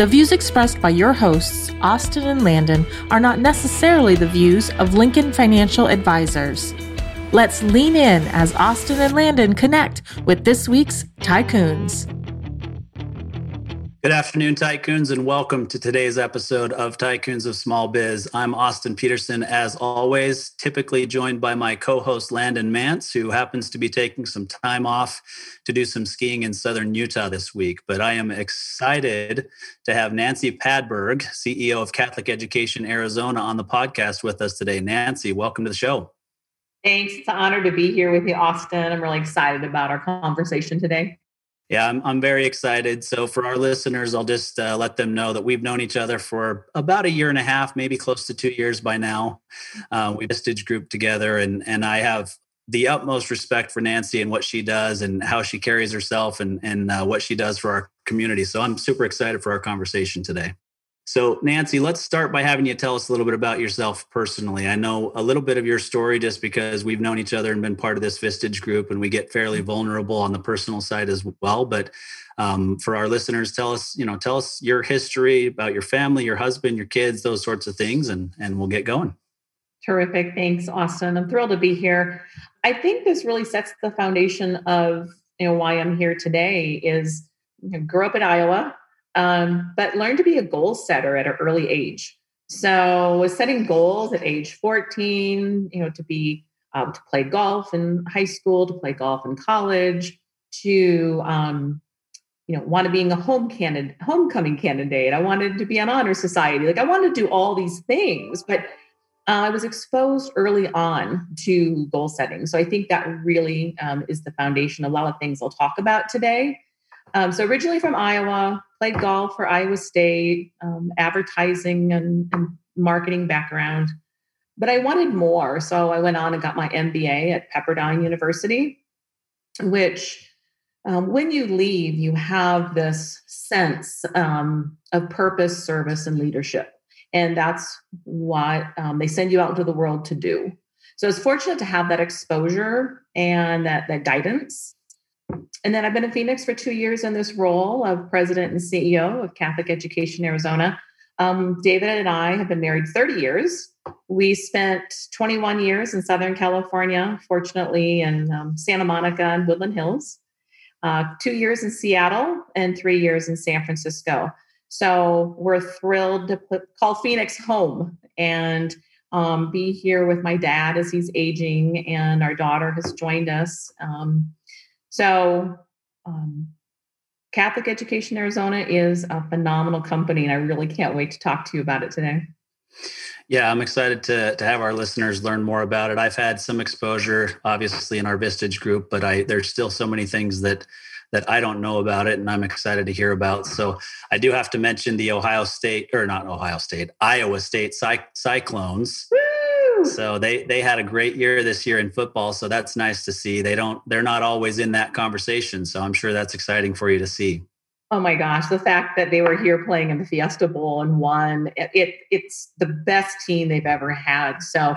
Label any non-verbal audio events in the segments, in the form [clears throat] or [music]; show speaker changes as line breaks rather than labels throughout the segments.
The views expressed by your hosts, Austin and Landon, are not necessarily the views of Lincoln Financial Advisors. Let's lean in as Austin and Landon connect with this week's Tycoons.
Good afternoon, Tycoons, and welcome to today's episode of Tycoons of Small Biz. I'm Austin Peterson, as always, typically joined by my co host Landon Mance, who happens to be taking some time off to do some skiing in southern Utah this week. But I am excited to have Nancy Padberg, CEO of Catholic Education Arizona, on the podcast with us today. Nancy, welcome to the show.
Thanks. It's an honor to be here with you, Austin. I'm really excited about our conversation today.
Yeah, I'm, I'm very excited. So, for our listeners, I'll just uh, let them know that we've known each other for about a year and a half, maybe close to two years by now. Uh, we Vistage Group together, and and I have the utmost respect for Nancy and what she does and how she carries herself and and uh, what she does for our community. So, I'm super excited for our conversation today. So, Nancy, let's start by having you tell us a little bit about yourself personally. I know a little bit of your story just because we've known each other and been part of this Vistage group, and we get fairly mm-hmm. vulnerable on the personal side as well. But um, for our listeners, tell us, you know, tell us your history about your family, your husband, your kids, those sorts of things, and and we'll get going.
Terrific, thanks, Austin. I'm thrilled to be here. I think this really sets the foundation of you know why I'm here today. Is you know, grew up in Iowa um, but learn to be a goal setter at an early age. So was setting goals at age 14, you know, to be um, to play golf in high school, to play golf in college, to um, you know, want to being a home candidate, homecoming candidate. I wanted to be on honor society. Like I wanted to do all these things, but uh, I was exposed early on to goal setting. So I think that really um, is the foundation. A lot of things I'll talk about today. Um, so originally from Iowa, played golf for Iowa State, um, advertising and, and, marketing background. But I wanted more. So I went on and got my MBA at Pepperdine University, which um, when you leave, you have this sense um, of purpose, service, and leadership. And that's what um, they send you out into the world to do. So I was fortunate to have that exposure and that, that guidance and then I've been in Phoenix for two years in this role of president and CEO of Catholic Education Arizona. Um, David and I have been married 30 years. We spent 21 years in Southern California, fortunately, in um, Santa Monica and Woodland Hills, uh, two years in Seattle, and three years in San Francisco. So we're thrilled to put, call Phoenix home and um, be here with my dad as he's aging, and our daughter has joined us. Um, so, um, Catholic Education Arizona is a phenomenal company, and I really can't wait to talk to you about it today.
Yeah, I'm excited to to have our listeners learn more about it. I've had some exposure, obviously, in our Vistage group, but I there's still so many things that that I don't know about it, and I'm excited to hear about. So I do have to mention the Ohio State, or not Ohio State, Iowa State Cy- Cyclones. Woo! So they they had a great year this year in football. So that's nice to see. They don't they're not always in that conversation. So I'm sure that's exciting for you to see.
Oh my gosh, the fact that they were here playing in the Fiesta Bowl and won, it, it it's the best team they've ever had. So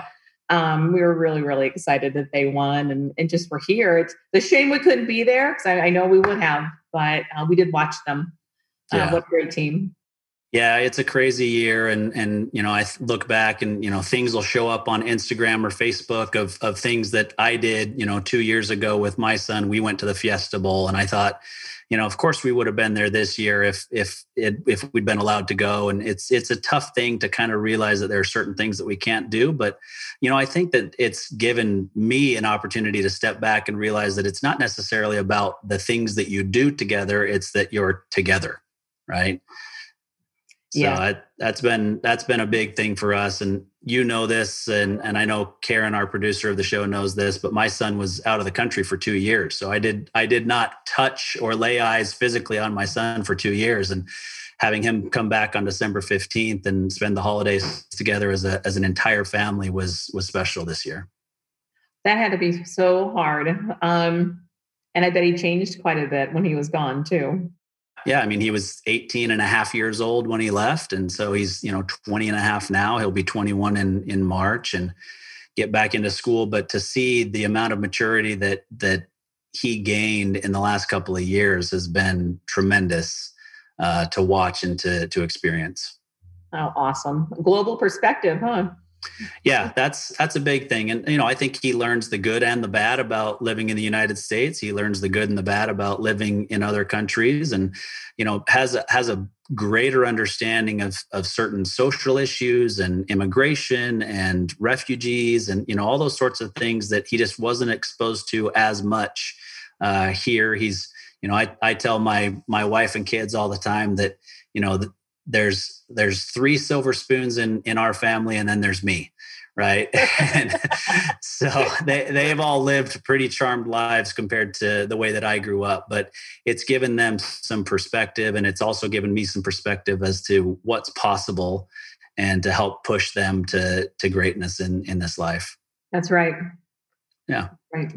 um, we were really, really excited that they won and, and just were here. It's the shame we couldn't be there because I, I, know we would have, but uh, we did watch them. Uh, yeah. What a great team.
Yeah, it's a crazy year, and and you know I look back and you know things will show up on Instagram or Facebook of of things that I did you know two years ago with my son. We went to the Fiesta Bowl, and I thought, you know, of course we would have been there this year if if it, if we'd been allowed to go. And it's it's a tough thing to kind of realize that there are certain things that we can't do, but you know I think that it's given me an opportunity to step back and realize that it's not necessarily about the things that you do together; it's that you're together, right? So yeah. That's been that's been a big thing for us, and you know this, and and I know Karen, our producer of the show, knows this. But my son was out of the country for two years, so I did I did not touch or lay eyes physically on my son for two years, and having him come back on December 15th and spend the holidays together as a as an entire family was was special this year.
That had to be so hard. Um, and I bet he changed quite a bit when he was gone too.
Yeah, I mean, he was 18 and a half years old when he left. And so he's, you know, 20 and a half now. He'll be 21 in, in March and get back into school. But to see the amount of maturity that that he gained in the last couple of years has been tremendous uh, to watch and to to experience.
Oh, awesome! Global perspective, huh?
Yeah, that's that's a big thing, and you know, I think he learns the good and the bad about living in the United States. He learns the good and the bad about living in other countries, and you know, has a, has a greater understanding of of certain social issues and immigration and refugees, and you know, all those sorts of things that he just wasn't exposed to as much uh, here. He's you know, I I tell my my wife and kids all the time that you know there's there's three silver spoons in in our family and then there's me right? [laughs] And so they they've all lived pretty charmed lives compared to the way that I grew up but it's given them some perspective and it's also given me some perspective as to what's possible and to help push them to to greatness in in this life.
That's right
yeah
right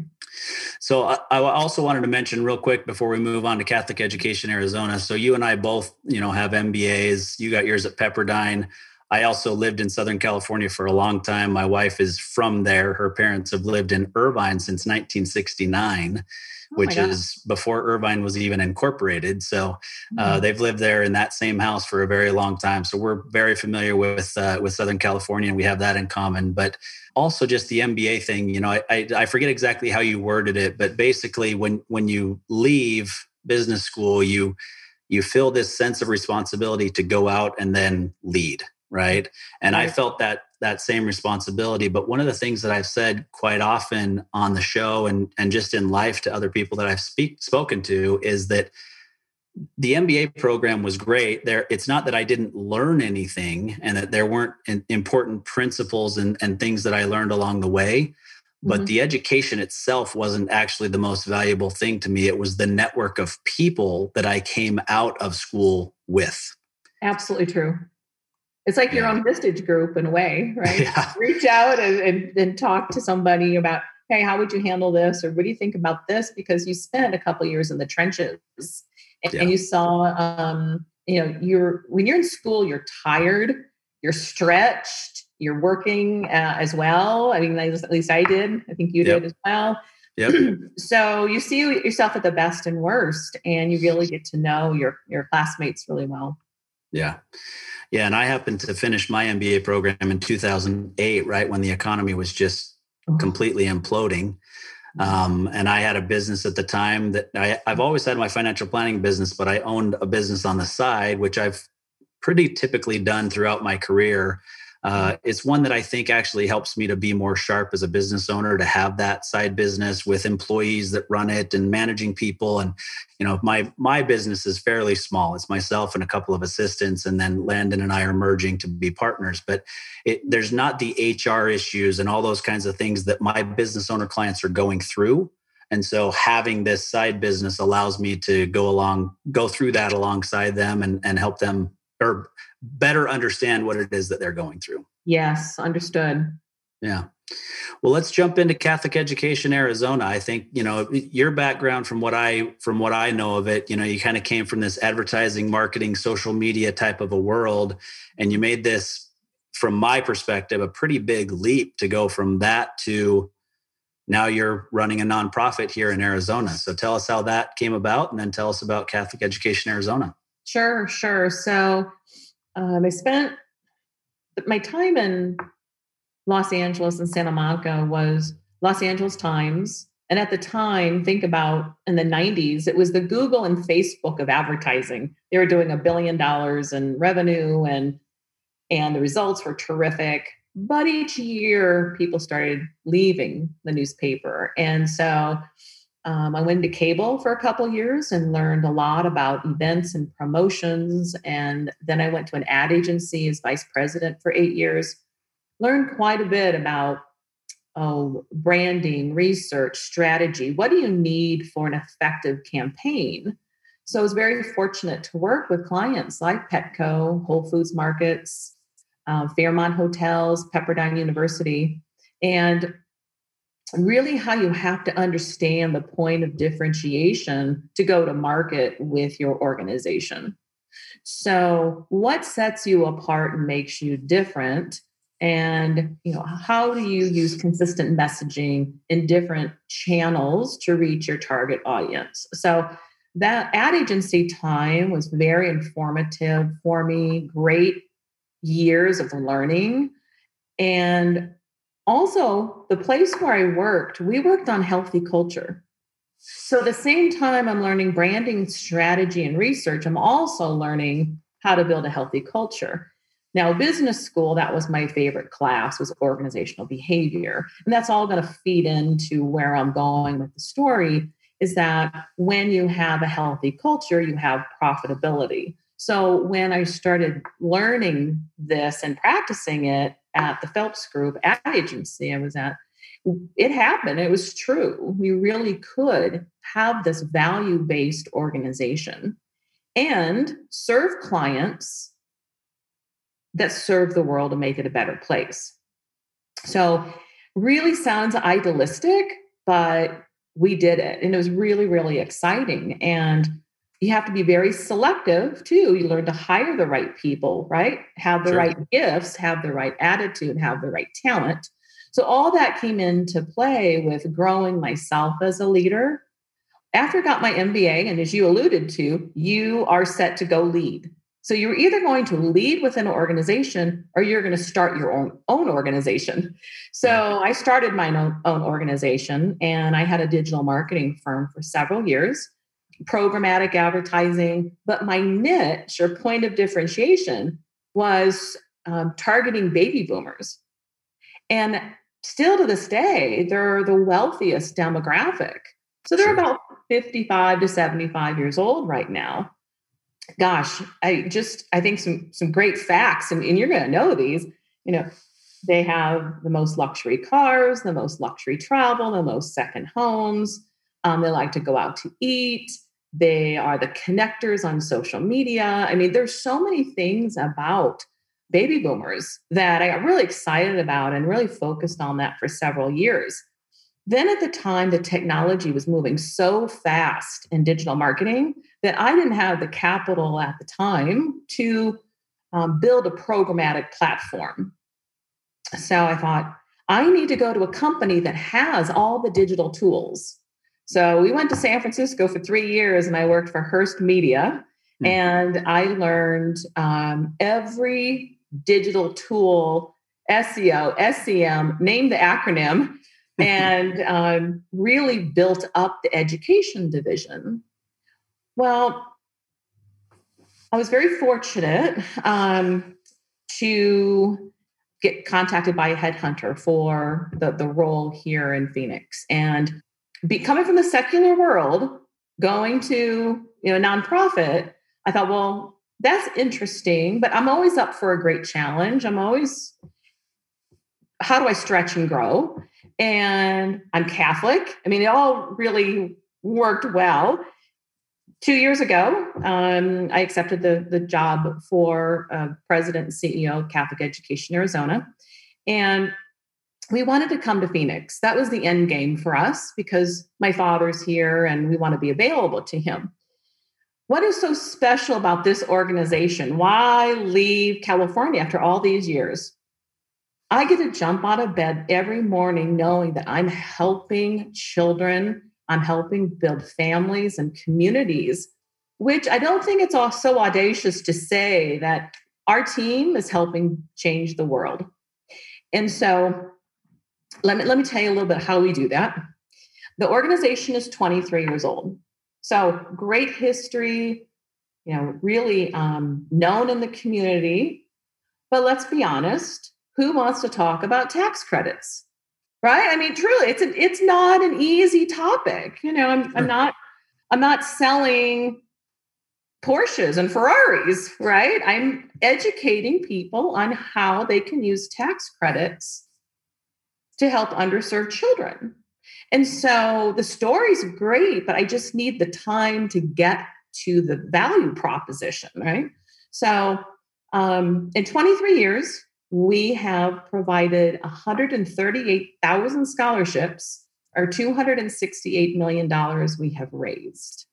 so I, I, also wanted to mention real quick before we move on to Catholic Education Arizona. So you and I both, you know, have MBAs. You got yours at Pepperdine. I also lived in Southern California for a long time. My wife is from there. Her parents have lived in Irvine since 1969 which is before Irvine was even incorporated. So uh, mm-hmm. they've lived there in that same house for a very long time. So we're very familiar with uh, with Southern California, and we have that in common. But also just the MBA thing, you know, I, I, I forget exactly how you worded it, but basically when when you leave business school, you you feel this sense of responsibility to go out and then lead right and i felt that that same responsibility but one of the things that i've said quite often on the show and and just in life to other people that i've speak, spoken to is that the MBA program was great. There, it's not that I didn't learn anything and that there weren't important principles and, and things that I learned along the way, but mm-hmm. the education itself wasn't actually the most valuable thing to me. It was the network of people that I came out of school with.
Absolutely true. It's like your own Vistage group in a way, right? [laughs] Yeah. Reach out and, and, and, talk to somebody about, hey, how would you handle this? Or what do you think about this? Because you spent a couple years in the trenches and, yeah. and you saw, um, you know, you're when you're in school, you're tired, you're stretched, you're working uh, as well. I mean, at least I did. I think you yep. did as well.
Yep. [clears throat]
so you see yourself at the best and worst, and you really get to know your your classmates really well.
Yeah. Yeah, and I happened to finish my MBA program in 2008, right when the economy was just mm-hmm. completely imploding. Um, and I had a business at the time that I, I've always had my financial planning business, but I owned a business on the side, which I've pretty typically done throughout my career uh, it's one that I think actually helps me to be more sharp as a business owner to have that side business with employees that run it and managing people. And you know, my my business is fairly small. It's myself and a couple of assistants, and then Landon and I are merging to be partners. But it, there's not the HR issues and all those kinds of things that my business owner clients are going through. And so having this side business allows me to go along, go through that alongside them and, and help them or better understand what it is that they're going through.
Yes, understood.
Yeah. Well, let's jump into Catholic Education Arizona. I think, you know, your background from what I from what I know of it, you know, you kind of came from this advertising, marketing, social media type of a world and you made this from my perspective a pretty big leap to go from that to now you're running a nonprofit here in Arizona. So tell us how that came about and then tell us about Catholic Education Arizona.
Sure, sure. So um, I spent my time in Los Angeles and Santa Monica was Los Angeles Times. And at the time, think about in the 90s, it was the Google and Facebook of advertising. They were doing a billion dollars in revenue and and the results were terrific. But each year people started leaving the newspaper. And so um, I went to cable for a couple years and learned a lot about events and promotions. And then I went to an ad agency as vice president for eight years. Learned quite a bit about oh, branding, research, strategy. What do you need for an effective campaign? So I was very fortunate to work with clients like Petco, Whole Foods Markets, uh, Fairmont Hotels, Pepperdine University, and really how you have to understand the point of differentiation to go to market with your organization. So, what sets you apart and makes you different? And you know, how do you use consistent messaging in different channels to reach your target audience? So, that ad agency time was very informative for me. Great years of learning, and also the place where I worked, we worked on healthy culture. So, the same time, I'm learning branding strategy and research, I'm also learning how to build a healthy culture. Now, business school, that was my favorite class, was organizational behavior. And that's all going to feed into where I'm going with the story is that when you have a healthy culture, you have profitability. So when I started learning this and practicing it at the Phelps Group ad agency I was at, it happened. It was true. We really could have this value based organization and serve clients that serve the world and make it a better place. So, really sounds idealistic, but we did it. And it was really, really exciting. And you have to be very selective too. You learn to hire the right people, right? Have the sure. right gifts, have the right attitude, have the right talent. So all that came into play with growing myself as a leader. After I got my MBA, and as you alluded to, you are set to go lead. So you're either going to lead within an organization or you're going to start your own own organization. So I started my own, own organization and I had a digital marketing firm for several years, programmatic advertising. But my niche or point of differentiation was um, targeting baby boomers. And still to this day, they're the wealthiest demographic. So they're sure. about 55 to 75 years old right now. Gosh, I just I think some some great facts, and, and you're gonna know these, you know, they have the most luxury cars, the most luxury travel, the most second homes. Um, they like to go out to eat. They are the connectors on social media. I mean, there's so many things about baby boomers that I got really excited about and really focused on that for several years. Then at the time, the technology was moving so fast in digital marketing that I didn't have the capital at the time to um, build a programmatic platform. So I thought, I need to go to a company that has all the digital tools. So we went to San Francisco for three years and I worked for Hearst Media. Mm-hmm. And I learned um, every digital tool, SEO, SEM, name the acronym, [laughs] and um, really built up the education division. Well, I was very fortunate um, to get contacted by a headhunter for the, the role here in Phoenix. And be, coming from the secular world, going to you know nonprofit, I thought, well, that's interesting, but I'm always up for a great challenge. I'm always, how do I stretch and grow? And I'm Catholic. I mean, it all really worked well. Two years ago, um, I accepted the, the job for uh, president and CEO of Catholic Education Arizona. And we wanted to come to Phoenix. That was the end game for us because my father's here and we want to be available to him. What is so special about this organization? Why leave California after all these years? I get to jump out of bed every morning knowing that I'm helping children, I'm helping build families and communities, which I don't think it's all so audacious to say that our team is helping change the world. And so let me, let me tell you a little bit how we do that. The organization is 23 years old. So great history, you know, really um, known in the community. But let's be honest, who wants to talk about tax credits? Right? I mean, truly, it's a, it's not an easy topic. You know, I'm, sure. I'm not I'm not selling Porsches and Ferraris, right? I'm educating people on how they can use tax credits to help underserved children. And so the story's great, but I just need the time to get to the value proposition, right? So, um, in 23 years, we have provided 138,000 scholarships, or $268 million we have raised.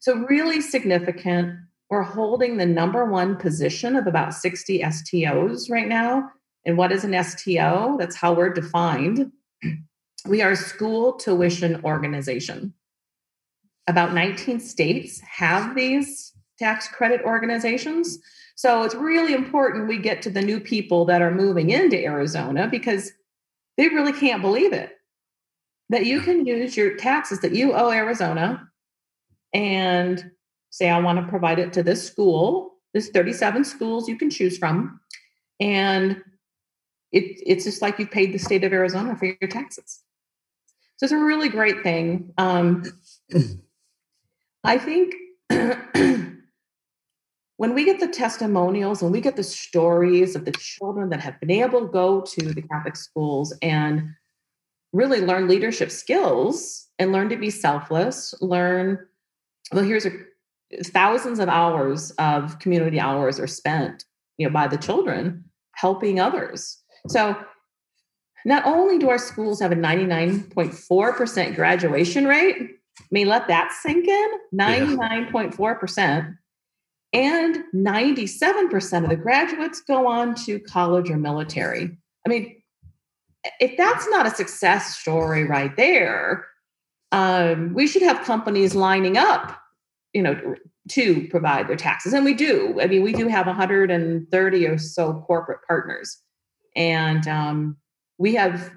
So, really significant. We're holding the number one position of about 60 STOs right now. And what is an STO? That's how we're defined. We are a school tuition organization. About 19 states have these tax credit organizations. So it's really important we get to the new people that are moving into Arizona because they really can't believe it that you can use your taxes that you owe Arizona and say, I want to provide it to this school. There's 37 schools you can choose from. And it, it's just like you've paid the state of Arizona for your taxes. So it's a really great thing. Um, I think [clears throat] when we get the testimonials and we get the stories of the children that have been able to go to the Catholic schools and really learn leadership skills and learn to be selfless, learn, well, here's a thousands of hours of community hours are spent, you know, by the children helping others. So not only do our schools have a 99.4% graduation rate, I mean, let that sink in 99.4%. And 97% of the graduates go on to college or military. I mean, if that's not a success story right there, um, we should have companies lining up, you know, to provide their taxes. And we do. I mean, we do have 130 or so corporate partners. And um, we have,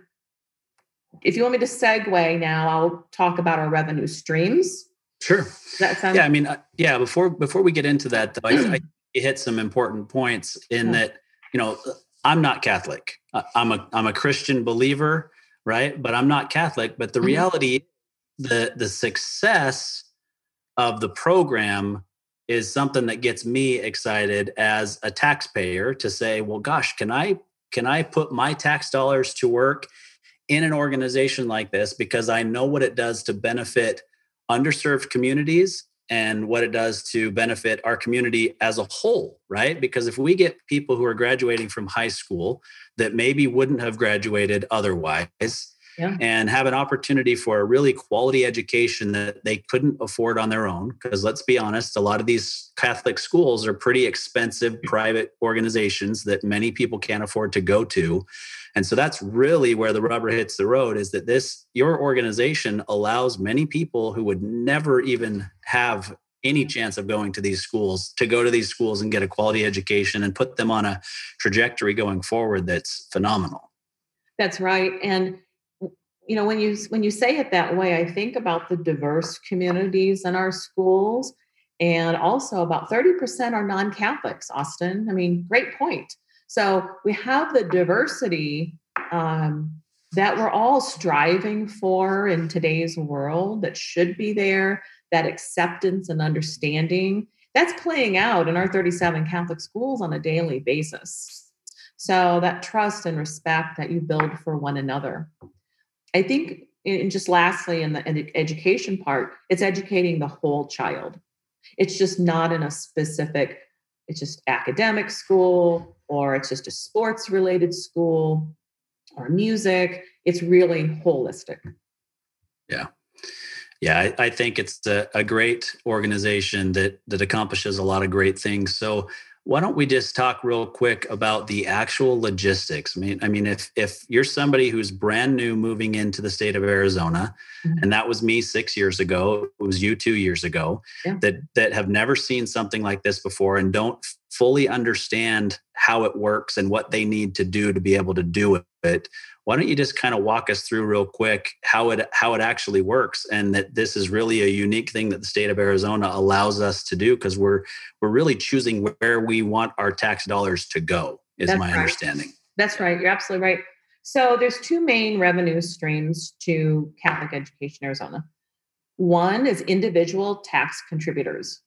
if you want me to segue now, I'll talk about our revenue streams.
Sure. Does that sound? Yeah, I mean, uh, yeah. Before before we get into that, though, I, I hit some important points in yeah. that. You know, I'm not Catholic. I'm a I'm a Christian believer, right? But I'm not Catholic. But the mm-hmm. reality, the the success of the program is something that gets me excited as a taxpayer to say, well, gosh, can I can I put my tax dollars to work in an organization like this because I know what it does to benefit underserved communities and what it does to benefit our community as a whole, right? Because if we get people who are graduating from high school that maybe wouldn't have graduated otherwise, yeah. and have an opportunity for a really quality education that they couldn't afford on their own. Because let's be honest, a lot of these Catholic schools are pretty expensive mm. private organizations that many people can't afford to go to. And so that's really where the rubber hits the road is that this, your organization allows many people who would never even have any chance of going to these schools to go to these schools and get a quality education and put them on a trajectory going forward that's phenomenal.
That's right. And you know when you when you say it that way i think about the diverse communities in our schools and also about 30% are non-catholics austin. I mean great point. So we have the diversity um, that we're all striving for in today's world that should be there that acceptance and understanding that's playing out in our 37 catholic schools on a daily basis. So that trust and respect that you build for one another I think, and just lastly, in the, in the education part, it's educating the whole child. It's just not in a specific, it's just academic school or it's just a sports related school or music. It's really holistic.
Yeah. Yeah, I, I think it's a, a, great organization that that accomplishes a lot of great things. So why don't we just talk real quick about the actual logistics? I mean, I mean, if if you're somebody who's brand new moving into the state of Arizona, mm-hmm. and that was me six years ago, it was you two years ago, yeah. that that have never seen something like this before and don't fully understand how it works and what they need to do to be able to do it why don't you just kind of walk us through real quick how it how it actually works and that this is really a unique thing that the state of Arizona allows us to do because we're we're really choosing where we want our tax dollars to go is That's my right. understanding.
That's right. You're absolutely right. So there's two main revenue streams to Catholic Education Arizona. One is individual tax contributors.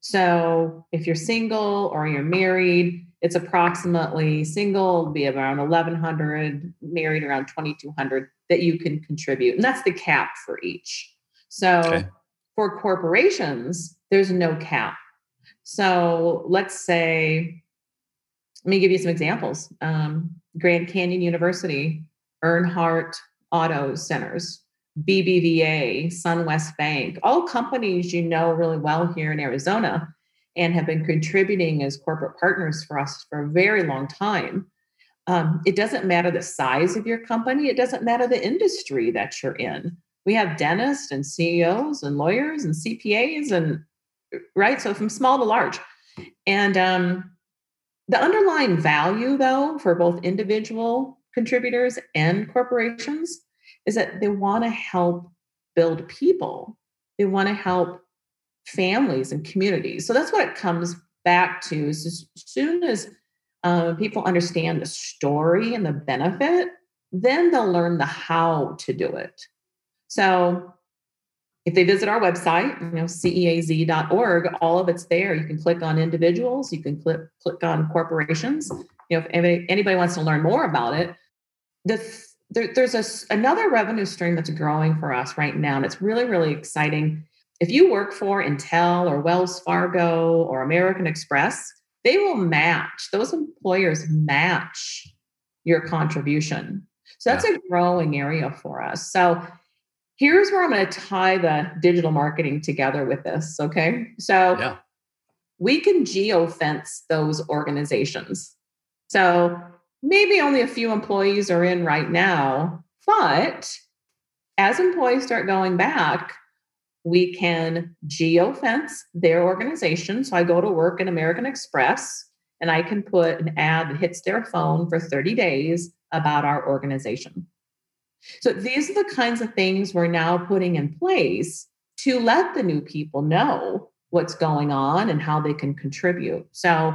So if you're single or you're married, it's approximately single will be around 1100 married around 2200 that you can contribute and that's the cap for each so okay. for corporations there's no cap. So let's say, let me give you some examples. Um, Grand Canyon University, Earnhardt Auto Centers, BBVA, SunWest Bank, all companies you know really well here in Arizona and have been contributing as corporate partners for us for a very long time. Um, it doesn't matter the size of your company, it doesn't matter the industry that you're in. We have dentists and CEOs and lawyers and CPAs and right, so from small to large. And um, the underlying value, though, for both individual contributors and corporations is that they want to help build people. They want to help families and communities. So that's what it comes back to. Is as soon as uh, people understand the story and the benefit, then they'll learn the how to do it. So if they visit our website, you know, ceaz.org, all of it's there. You can click on individuals, you can click click on corporations. You know, if anybody, anybody wants to learn more about it, the there, there's a, another revenue stream that's growing for us right now, and it's really, really exciting. If you work for Intel or Wells Fargo or American Express, they will match, those employers match your contribution. So that's yeah. a growing area for us. So here's where I'm going to tie the digital marketing together with this. Okay. So yeah. we can geofence those organizations. So maybe only a few employees are in right now, but as employees start going back, we can geofence their organization. So I go to work in American Express and I can put an ad that hits their phone for 30 days about our organization. So these are the kinds of things we're now putting in place to let the new people know what's going on and how they can contribute. So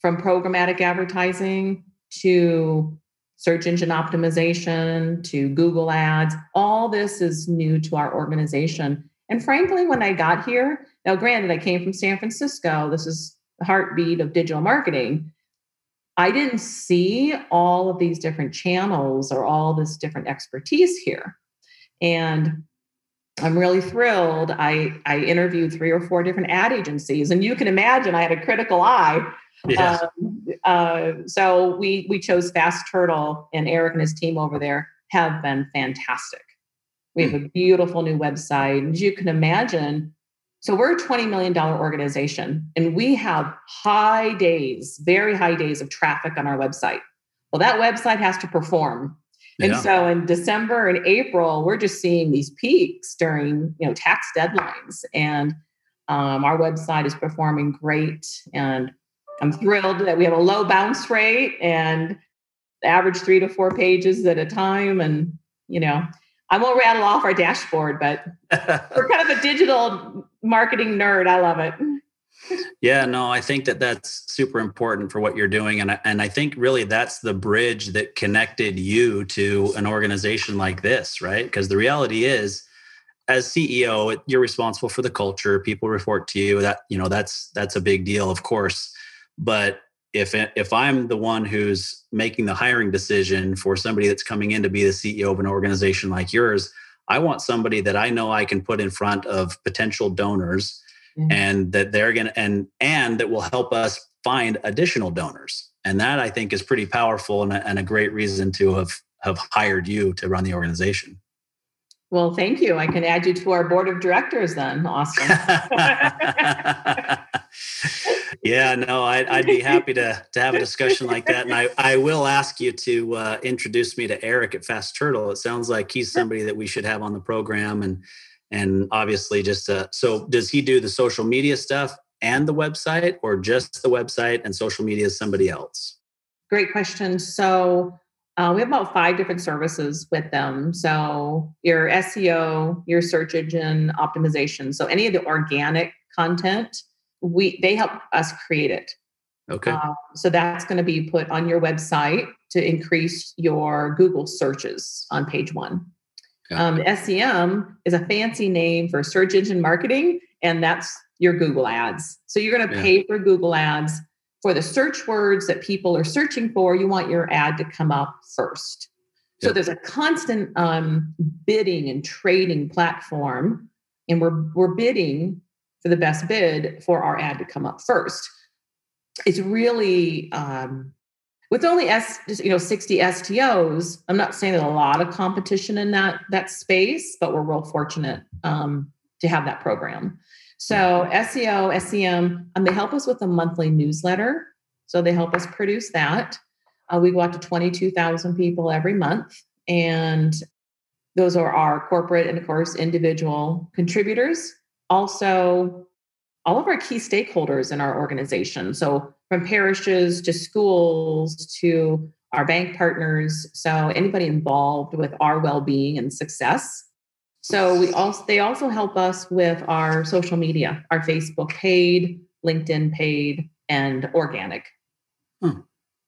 from programmatic advertising to search engine optimization to Google Ads. All this is new to our organization. And frankly, when I got here, now granted, I came from San Francisco, this is the heartbeat of digital marketing. I didn't see all of these different channels or all this different expertise here. And I'm really thrilled. I, I interviewed three or four different ad agencies, and you can imagine I had a critical eye Um, uh, so we we chose Fast Turtle, and Eric and his team over there have been fantastic. We have a beautiful new website. As you can imagine, so we're a $20 million organization and we have high days, very high days of traffic on our website. Well, that website has to perform. And yeah. so in December and April, we're just seeing these peaks during, you know, tax deadlines. And um, our website is performing great. And I'm thrilled that we have a low bounce rate and average three to four pages at a time. And, you know, I won't rattle off our dashboard, but we're kind of a digital marketing nerd. I love it.
Yeah, no, I think that that's super important for what you're doing, and I, and I think really that's the bridge that connected you to an organization like this, right? Because the reality is, as CEO, you're responsible for the culture. People report to you. That you know that's that's a big deal, of course. But if if I'm the one who's making the hiring decision for somebody that's coming in to be the CEO of an organization like yours, I want somebody that I know I can put in front of potential donors mm-hmm. and that they're going to and and that will help us find additional donors. And that I think is pretty powerful and a, and a great reason to have have hired you to run the organization.
Well, thank you. I can add you to our board of directors then. Awesome. [laughs]
yeah, no, I'd, I'd, be happy to, to have a discussion like that. And I, I will ask you to uh, introduce me to Eric at Fast Turtle. It sounds like he's somebody that we should have on the program. And, and obviously just, uh, so does he do the social media stuff and the website or just the website and social media is somebody else?
Great question. So uh, we have about five different services with them. So your SEO, your search engine optimization. So any of the organic content, we they help us create it.
Okay. Uh,
so that's going to be put on your website to increase your Google searches on page one. Um, SEM is a fancy name for search engine marketing, and that's your Google ads. So you're going to pay for Google ads for the search words that people are searching for, you want your ad to come up first. So there's a constant um, bidding and trading platform, and we're we're bidding for the best bid for our ad to come up first. It's really um, with only S, you know, 60 STOs. I'm not saying there's a lot of competition in that that space, but we're real fortunate um, to have that program. So SEO, SEM, um, they help us with a monthly newsletter. So they help us produce that. Uh, we go out to 22,000 people every month, and those are our corporate and, of course, individual contributors. Also, all of our key stakeholders in our organization. So, from parishes to schools to our bank partners. So, anybody involved with our well being and success. So, we also they also help us with our social media, our Facebook paid, LinkedIn paid, and organic.
Hmm.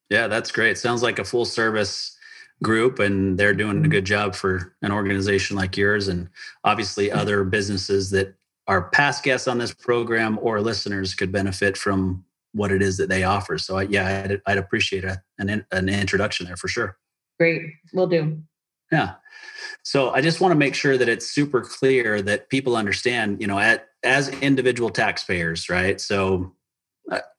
Yeah, that's great. Sounds like a full service group and they're doing a good job for an organization like yours and obviously other businesses that are past guests on this program or listeners could benefit from what it is that they offer. So I, yeah, I'd, I'd appreciate a, an, an introduction there for sure.
Great. We'll do.
Yeah. So I just want to make sure that it's super clear that people understand, you know, at, as individual taxpayers, right? So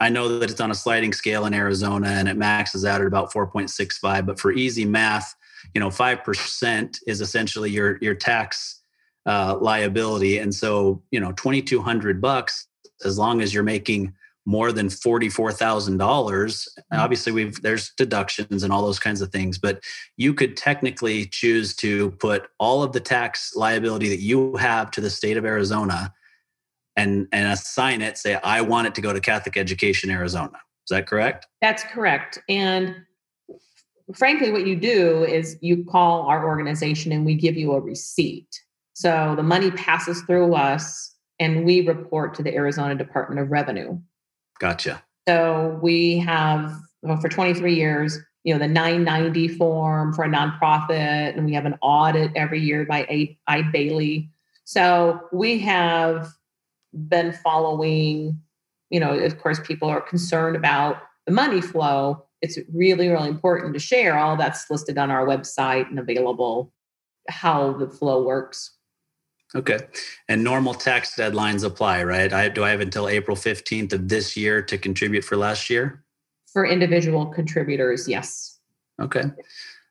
I know that it's on a sliding scale in Arizona and it maxes out at about 4.65. But for easy math, you know, 5% is essentially your, your tax uh, liability. And so, you know, 2,200 bucks, as long as you're making more than $44,000, mm-hmm. obviously we've, there's deductions and all those kinds of things, but you could technically choose to put all of the tax liability that you have to the state of Arizona and and assign it say i want it to go to catholic education arizona. Is that correct?
That's correct. And frankly what you do is you call our organization and we give you a receipt. So the money passes through us and we report to the arizona department of revenue
gotcha
so we have well, for 23 years you know the 990 form for a nonprofit and we have an audit every year by Eide Bailey. so we have been following, you know, of course, people are concerned about the money flow. It's really, really important to share. All that's listed on our website and available how the flow works.
Okay. And normal tax deadlines apply, right? I do I have until April 15th of this year to contribute for last year?
For individual contributors, yes.
Okay.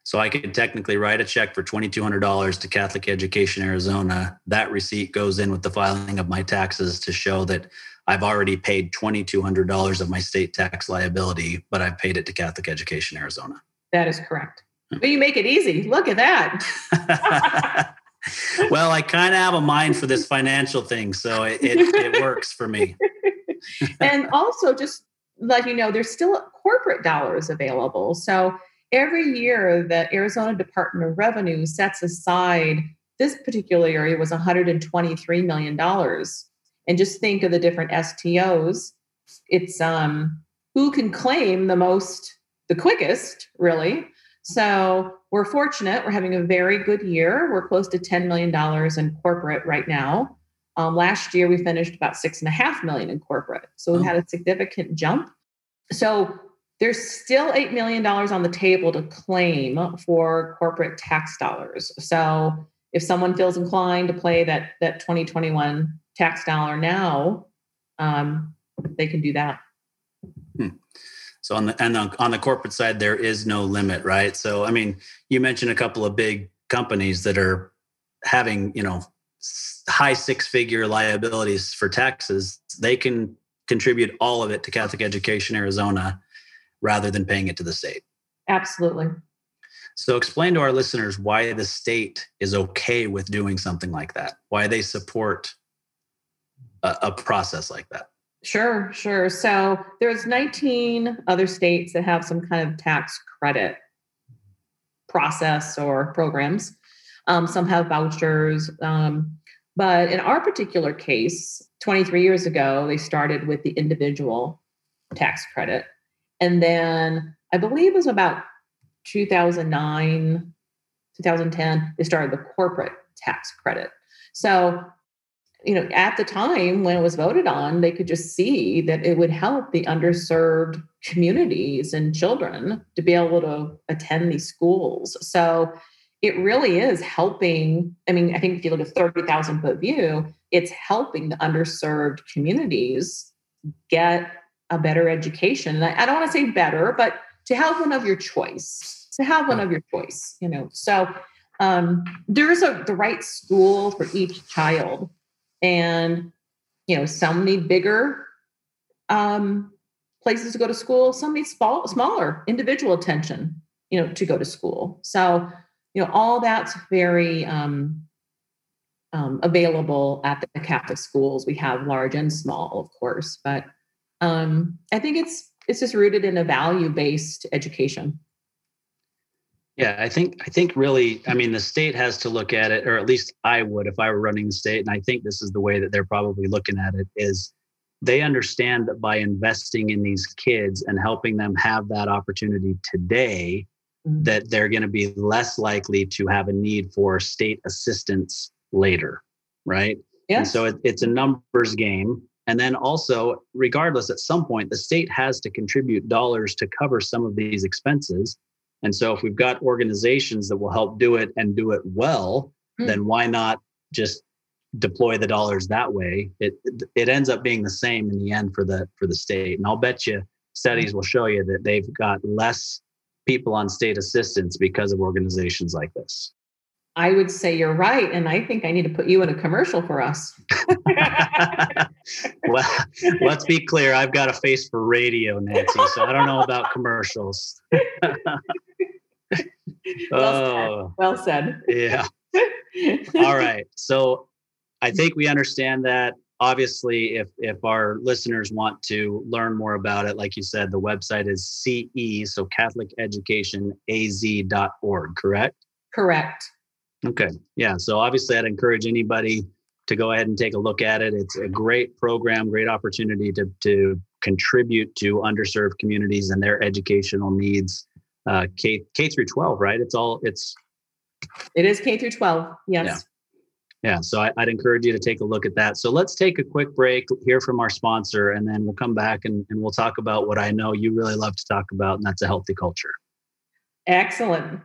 So I could technically write a check for $2,200 to Catholic Education Arizona. That receipt goes in with the filing of my taxes to show that I've already paid $2,200 of my state tax liability, but I've paid it to Catholic Education Arizona.
That is correct. But you make it easy. Look at that. [laughs] [laughs]
well, I kind of have a mind for this financial thing, so it, it, it [laughs] works for me.
and also, just let you know, there's still corporate dollars available. So every year the Arizona Department of Revenue sets aside this particular area was $123 million. And just think of the different STOs. It's um, who can claim the most, the quickest, really. So we're fortunate. We're having a very good year. We're close to $10 million in corporate right now. Um, last year, we finished about six and a half million in corporate. So we've oh. had a significant jump. So there's still $8 million on the table to claim for corporate tax dollars. So if someone feels inclined to play that, that 2021 tax dollar now, um, they can do that.
Hmm. So on the and on the corporate side, there is no limit, right? So I mean, you mentioned a couple of big companies that are having, you know, high six-figure liabilities for taxes. They can contribute all of it to Catholic Education Arizona rather than paying it to the state.
Absolutely.
So, explain to our listeners why the state is okay with doing something like that, why they support a, a process like that.
Sure, sure. So, there's 19 other states that have some kind of tax credit process or programs. Um, some have vouchers. Um, but in our particular case, 23 years ago, they started with the individual tax credit. And then I believe it was about 2009, 2010, they started the corporate tax credit. So, you know, at the time when it was voted on, they could just see that it would help the underserved communities and children to be able to attend these schools. So, it really is helping. I mean, I think if you look at 30,000 foot view, it's helping the underserved communities get a better education. And I, I don't want to say better, but to have one of your choice, to have one of your choice, you know. So um, there's a the right school for each child, and you know, some need bigger um, places to go to school. Some need small, smaller individual attention, you know, to go to school. So you know, all that's very um, um, available at the Catholic schools. We have large and small, of course, but um, I think it's it's just rooted in a value based education.
Yeah, I think I think really, I mean, the state has to look at it, or at least I would if I were running the state, and I think this is the way that they're probably looking at it. Is they understand that by investing in these kids and helping them have that opportunity today, mm-hmm. that they're going to be less likely to have a need for state assistance later, right? Yeah. And so it, it's a numbers game. And then also, regardless, at some point, the state has to contribute dollars to cover some of these expenses. And so, if we've got organizations that will help do it and do it well, mm. then why not just deploy the dollars that way? It it ends up being the same in the end for the for the state. And I'll bet you studies will show you that they've got less people on state assistance because of organizations like this.
I would say you're right. And I think I need to put you in a commercial for us. [laughs]
well, let's be clear. I've got a face for radio, Nancy, so I don't know about commercials. [laughs] [laughs]
well, oh, said. well said.
Yeah. [laughs] All right. So I think we understand that. Obviously, if if our listeners want to learn more about it, like you said, the website is CE, so Catholic Education AZ.org, correct?
Correct.
Okay. Yeah. So obviously, I'd encourage anybody to go ahead and take a look at it. It's a great program, great opportunity to, to contribute to underserved communities and their educational needs. Uh, K K through 12, right? It's all it's.
It is K through 12. Yes.
Yeah. Yeah, so I, would encourage you to take a look at that. So let's take a quick break, hear from our sponsor, and then we'll come back and, and we'll talk about what I know you really love to talk about, and that's a healthy culture.
Excellent.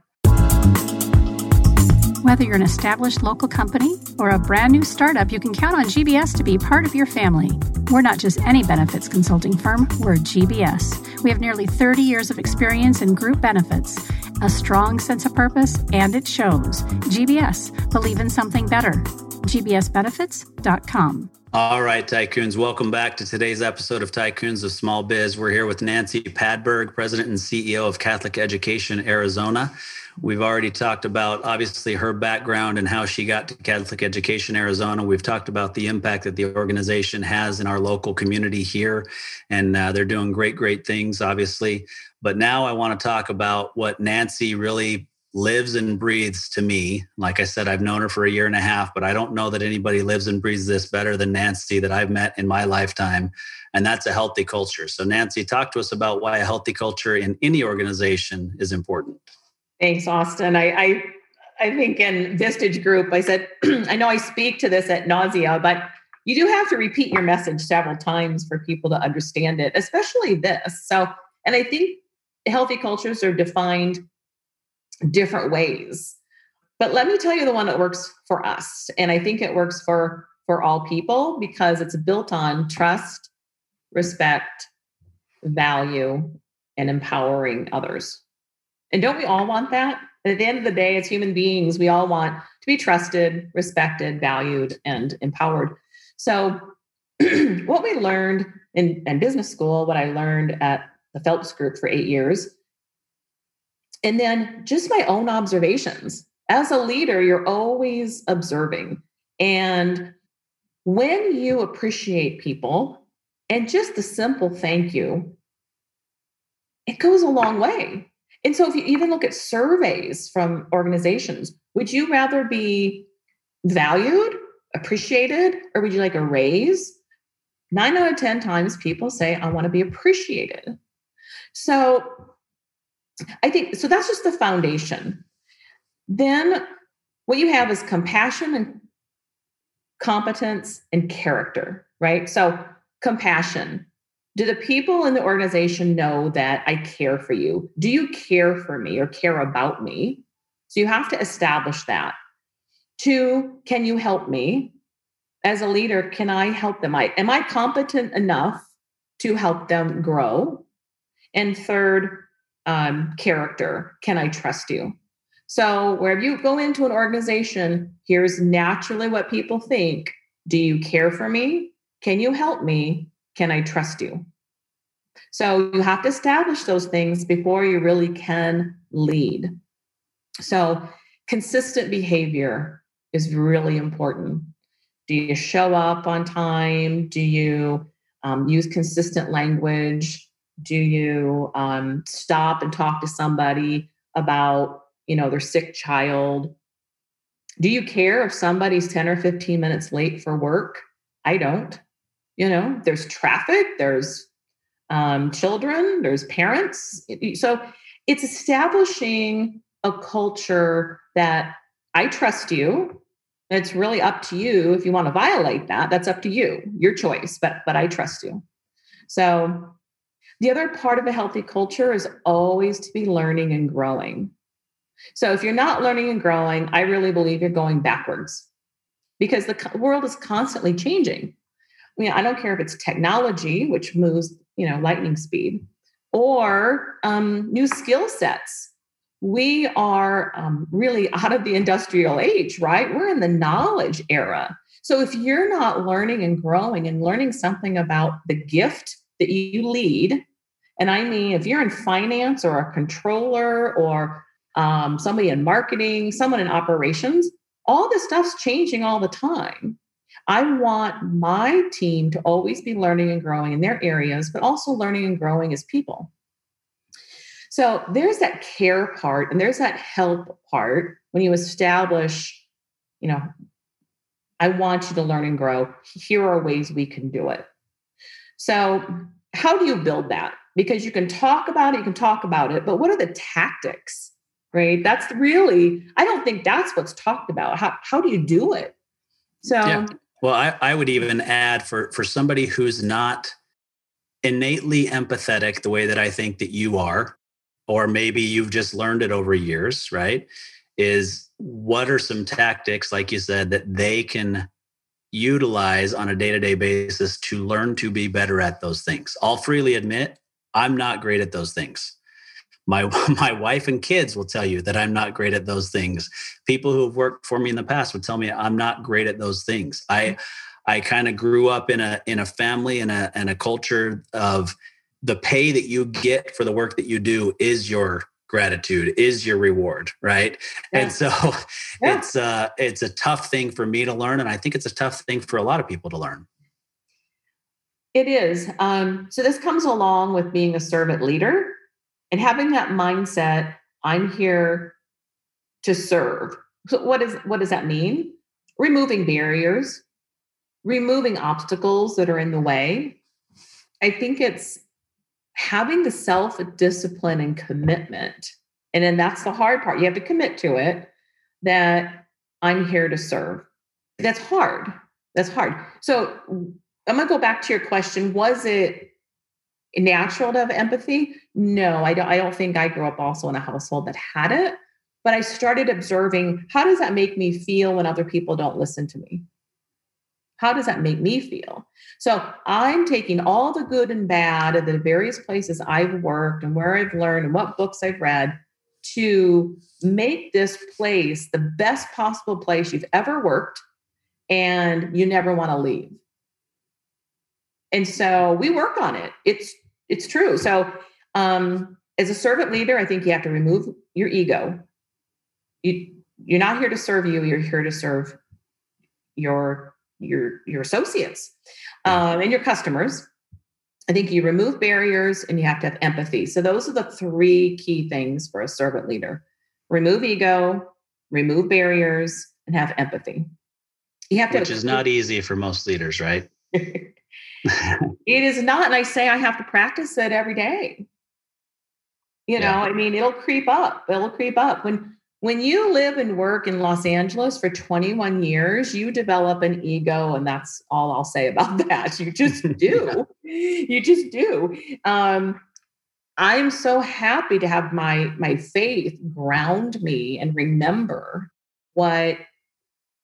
Whether you're an established local company or a brand new startup, you can count on GBS to be part of your family. We're not just any benefits consulting firm, we're GBS. We have nearly 30 years of experience in group benefits, a strong sense of purpose, and it shows. GBS, believe in something better. GBSbenefits.com.
All right, Tycoons, welcome back to today's episode of Tycoons of Small Biz. We're here with Nancy Padberg, President and CEO of Catholic Education Arizona. We've already talked about obviously her background and how she got to Catholic Education Arizona. We've talked about the impact that the organization has in our local community here, and uh, they're doing great, great things, obviously. But now I want to talk about what Nancy really lives and breathes to me. Like I said, I've known her for a year and a half, but I don't know that anybody lives and breathes this better than Nancy that I've met in my lifetime. And that's a healthy culture. So, Nancy, talk to us about why a healthy culture in any organization is important.
Thanks, Austin. I, I, I think in Vistage Group, I said, [clears throat] I know I speak to this at nausea, but you do have to repeat your message several times for people to understand it, especially this. So, and I think healthy cultures are defined different ways. But let me tell you the one that works for us. And I think it works for for all people because it's built on trust, respect, value, and empowering others. And don't we all want that? At the end of the day, as human beings, we all want to be trusted, respected, valued, and empowered. So, [clears throat] what we learned in, in business school, what I learned at the Phelps Group for eight years, and then just my own observations. As a leader, you're always observing. And when you appreciate people and just the simple thank you, it goes a long way. And so if you even look at surveys from organizations, would you rather be valued, appreciated, or would you like a raise? Nine out of 10 times people say, I want to be appreciated. So I think so that's just the foundation. Then what you have is compassion and competence and character, right? So compassion do the people in the organization know that I care for you? Do you care for me or care about me? So you have to establish that. Two, can you help me? As a leader, can I help them? I, am I competent enough to help them grow? And third, um, character. Can I trust you? So, wherever you go into an organization, here's naturally what people think Do you care for me? Can you help me? Can I trust you? So, you have to establish those things before you really can lead. So, consistent behavior is really important. Do you show up on time? Do you um, use consistent language? Do you um, stop and talk to somebody about, you know, their sick child? Do you care if somebody's 10 or 15 minutes late for work? I don't. You know, there's traffic, there's um, children, there's parents. So it's establishing a culture that I trust you. It's really up to you if you want to violate that. That's up to you, your choice. But but I trust you. So the other part of a healthy culture is always to be learning and growing. So if you're not learning and growing, I really believe you're going backwards because the world is constantly changing. I mean, I don't care if it's technology, which moves, you know, lightning speed, or um, new skill sets. We are um, really [laughs] out of the industrial age, right? We're in the knowledge era. So if you're not learning and growing and learning something about the gift that you lead. And I mean, if you're in finance or a controller or um, somebody in marketing, someone in operations, all this stuff's changing all the time. I want my team to always be learning and growing in their areas, but also learning and growing as people. So there's that care part and there's that help part when you establish, you know, I want you to learn and grow. Here are ways we can do it. So, how do you build that? Because you can talk about it, you can talk about it, but what are the tactics? Right? That's really, I don't think that's what's talked about. How, how do you do it? So, yeah.
Well, I, I would even add for, for somebody who's not innately empathetic the way that I think that you are, or maybe you've just learned it over years, right? Is what are some tactics, like you said, that they can utilize on a day-to-day basis to learn to be better at those things i'll freely admit i'm not great at those things my [laughs] my wife and kids will tell you that i'm not great at those things. People who have worked for me in the past would tell me i'm not great at those things. I i kind of grew up in a in a family and a and a culture of the pay that you get for the work that you do is your gratitude is your reward right? Yeah. and so [laughs] yeah. it's uh it's a tough thing for me to learn and i think it's a tough thing for a lot of people to learn.
It is. Um so this comes along with being a servant leader and having that mindset i'm here to serve so what is what does that mean removing barriers removing obstacles that are in the way i think it's having the self discipline and commitment, and then that's the hard part. You have to commit to it that I'm here to serve. That's hard. That's hard. So I'm going to go back to your question. Was it natural to have empathy? No, I don't. I don't think I grew up also in a household that had it. But I started observing how does that make me feel when other people don't listen to me? How does that make me feel? So I'm taking all the good and bad of the various places I've worked and where I've learned and what books I've read to make this place the best possible place you've ever worked and you never want to leave. And so we work on it. It's it's true. So um, as a servant leader, I think you have to remove your ego. You you're not here to serve you, you're here to serve your your your associates um, and your customers. I think you remove barriers and you have to have empathy. So those are the three key things for a servant leader. Remove ego remove barriers and have empathy.
You have to which is not easy for most leaders right [laughs] [laughs]
it is not and i say i have to practice it every day you know yeah. i mean it'll creep up it'll creep up when when you live and work in Los Angeles for 21 years, you develop an ego, and that's all I'll say about [laughs] that. You just [laughs] do. you just do. Um, I'm so happy to have my my faith ground me and remember what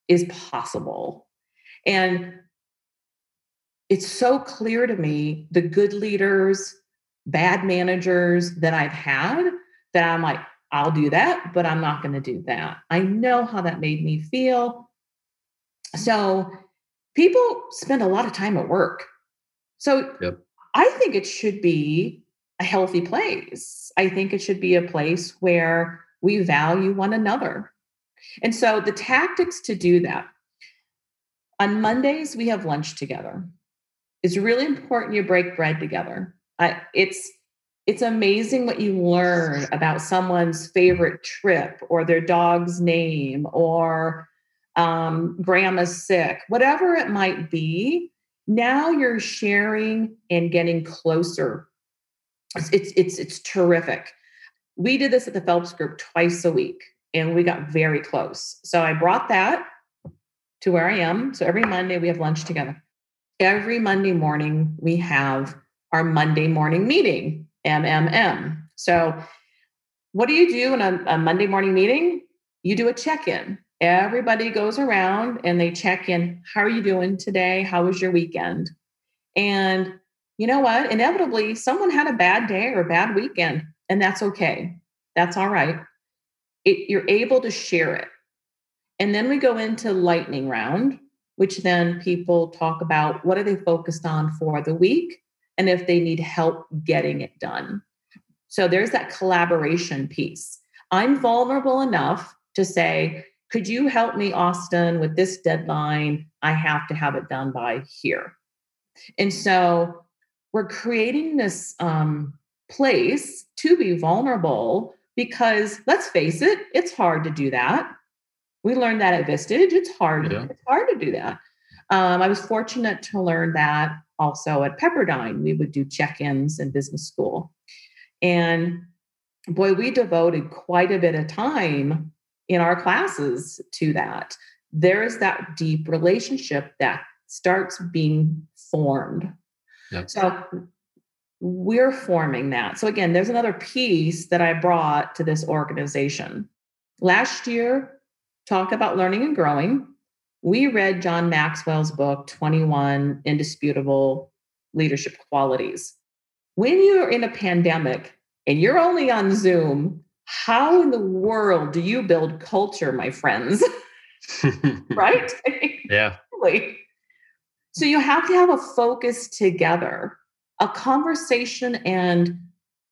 is possible. And it's so clear to me the good leaders, bad managers that I've had that I'm like, I'll do that, but I'm not going to do that. I know how that made me feel. So people spend a lot of time at work. So yep. I think it should be a healthy place. I think it should be a place where we value one another. And so the tactics to do that on Mondays, we have lunch together. It's really important you break bread together. I, it's it's amazing what you learn about someone's favorite trip or their dog's name or um, grandma's sick, whatever it might be. Now you're sharing and getting closer. It's, it's it's it's terrific. We did this at the Phelps Group twice a week, and we got very close. So I brought that to where I am. So every Monday we have lunch together. Every Monday morning we have our Monday morning meeting, MMM. So what do you do in a, a Monday morning meeting? You do a check in. Everybody goes around and they check in. How are you doing today? How was your weekend? And you know what? Inevitably, someone had a bad day or a bad weekend, and that's okay. That's all right. It, you're able to share it. And then we go into lightning round, which then people talk about what are they focused on for the week and if they need help getting it done. So there's that collaboration piece. I'm vulnerable enough to say, could you help me, Austin, with this deadline? I have to have it done by here. And so we're creating this um, place to be vulnerable because let's face it, it's hard to do that. We learned that at Vistage. It's hard. Yeah. It's hard to do that. Um, I was fortunate to learn that also at Pepperdine. We would do check-ins in business school, and boy, we devoted quite a bit of time in our classes to that. There is that deep relationship that starts being formed. Yep. So we're forming that. So again, there's another piece that I brought to this organization. Last year, talk about learning and growing. We read John Maxwell's book, 21 Indisputable Leadership Qualities. When you're in a pandemic and you're only on Zoom, how in the world do you build culture, my friends? [laughs] right? [laughs]
Yeah.
So you have to have a focus together, a conversation and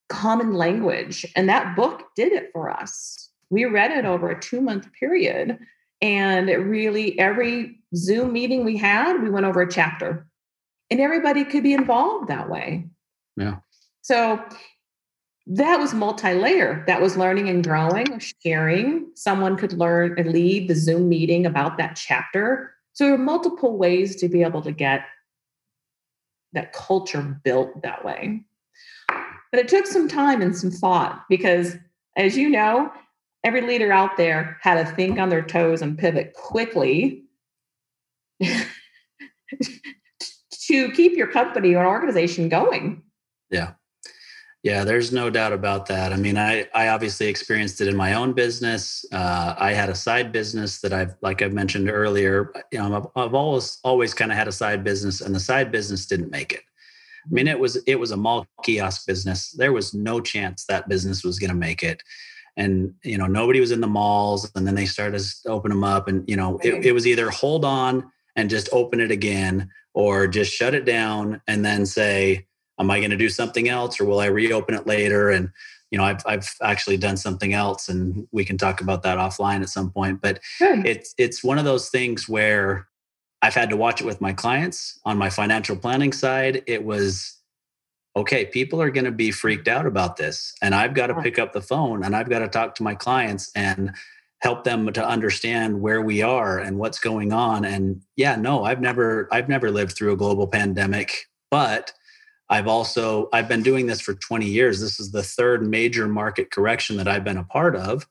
common language. And that book did it for us. We read it over a two month period. And it really, every Zoom meeting we had, we went over a chapter. And everybody could be involved that way.
Yeah.
So that was multi-layer that was learning and growing sharing someone could learn and lead the zoom meeting about that chapter so there are multiple ways to be able to get that culture built that way but it took some time and some thought because as you know every leader out there had to think on their toes and pivot quickly [laughs] to keep your company or organization going
yeah yeah, there's no doubt about that. I mean, I I obviously experienced it in my own business. Uh, I had a side business that I've, like I've mentioned earlier, you know, I've, I've always always kind of had a side business, and the side business didn't make it. I mean, it was it was a mall kiosk business. There was no chance that business was going to make it, and you know, nobody was in the malls. And then they started to open them up, and you know, it, it was either hold on and just open it again, or just shut it down and then say am I going to do something else or will I reopen it later? And you know, I've I've actually done something else, and we can talk about that offline at some point. But sure. it's it's one of those things where I've had to watch it with my clients on my financial planning side. It was okay, people are going to be freaked out about this, and I've got to pick up the phone and I've got to talk to my clients and help them to understand where we are and what's going on. And yeah, no, I've never I've never lived through a global pandemic, but I've also I've been doing this for 20 years. This is the third major market correction that I've been a part of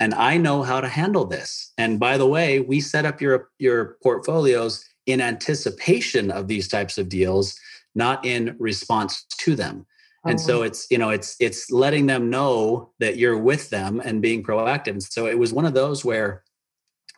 and I know how to handle this. And by the way, we set up your your portfolios in anticipation of these types of deals, not in response to them. and so it's you know it's it's letting them know that you're with them and being proactive and so it was one of those where